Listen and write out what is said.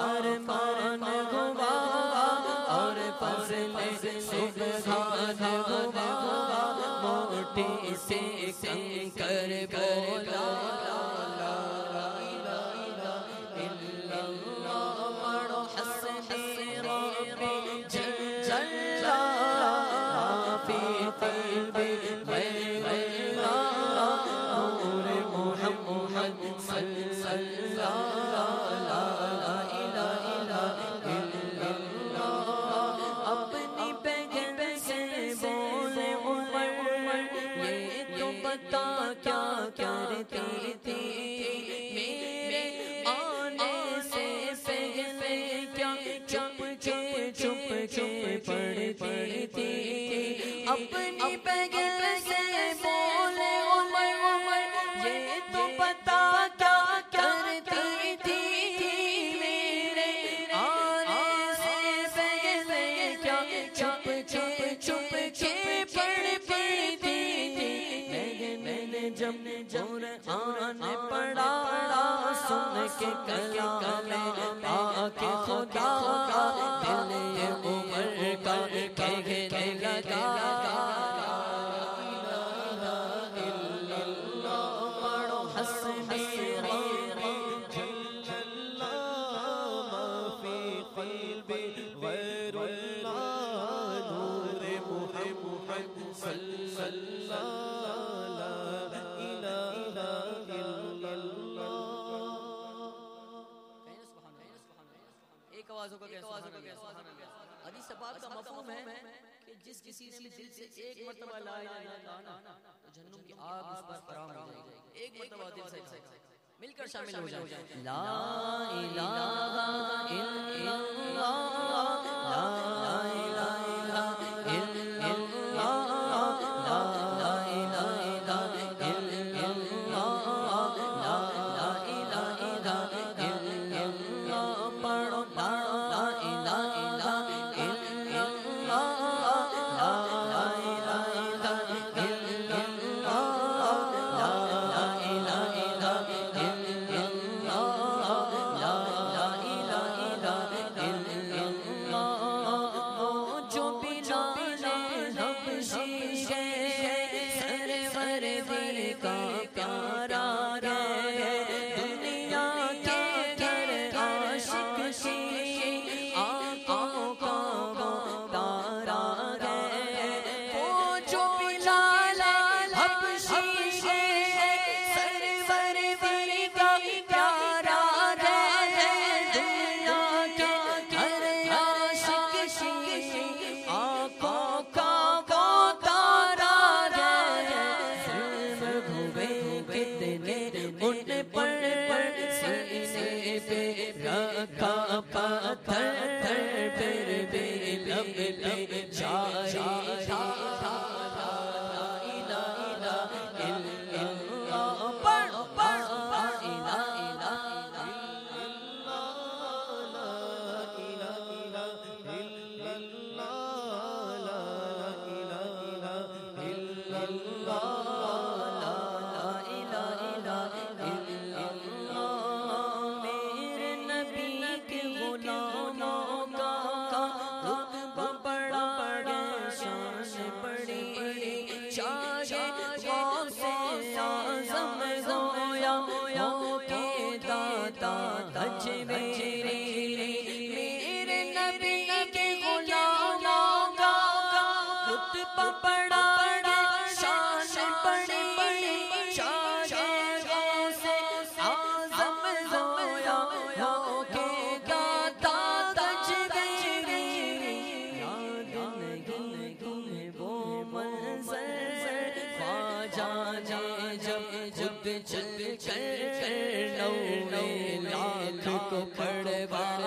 farm, farm. पता क्या करती थी मेरे आने से पहले क्या चुप के चुप चुप पड़ती थी अपनी बगल से के कर آوازوں کا حدیث پاک کا مفہوم ہے کہ جس کسی نے دل سے ایک مرتبہ لا الہ الا اللہ کہا تو جہنم کی آگ اس پر فراہم ہو جائے گی۔ ایک مرتبہ دل سے مل کر شامل ہو جائے لا الہ الا اللہ۔ Jamie. जा जब खुद चल कर नौ लाख को पड़वा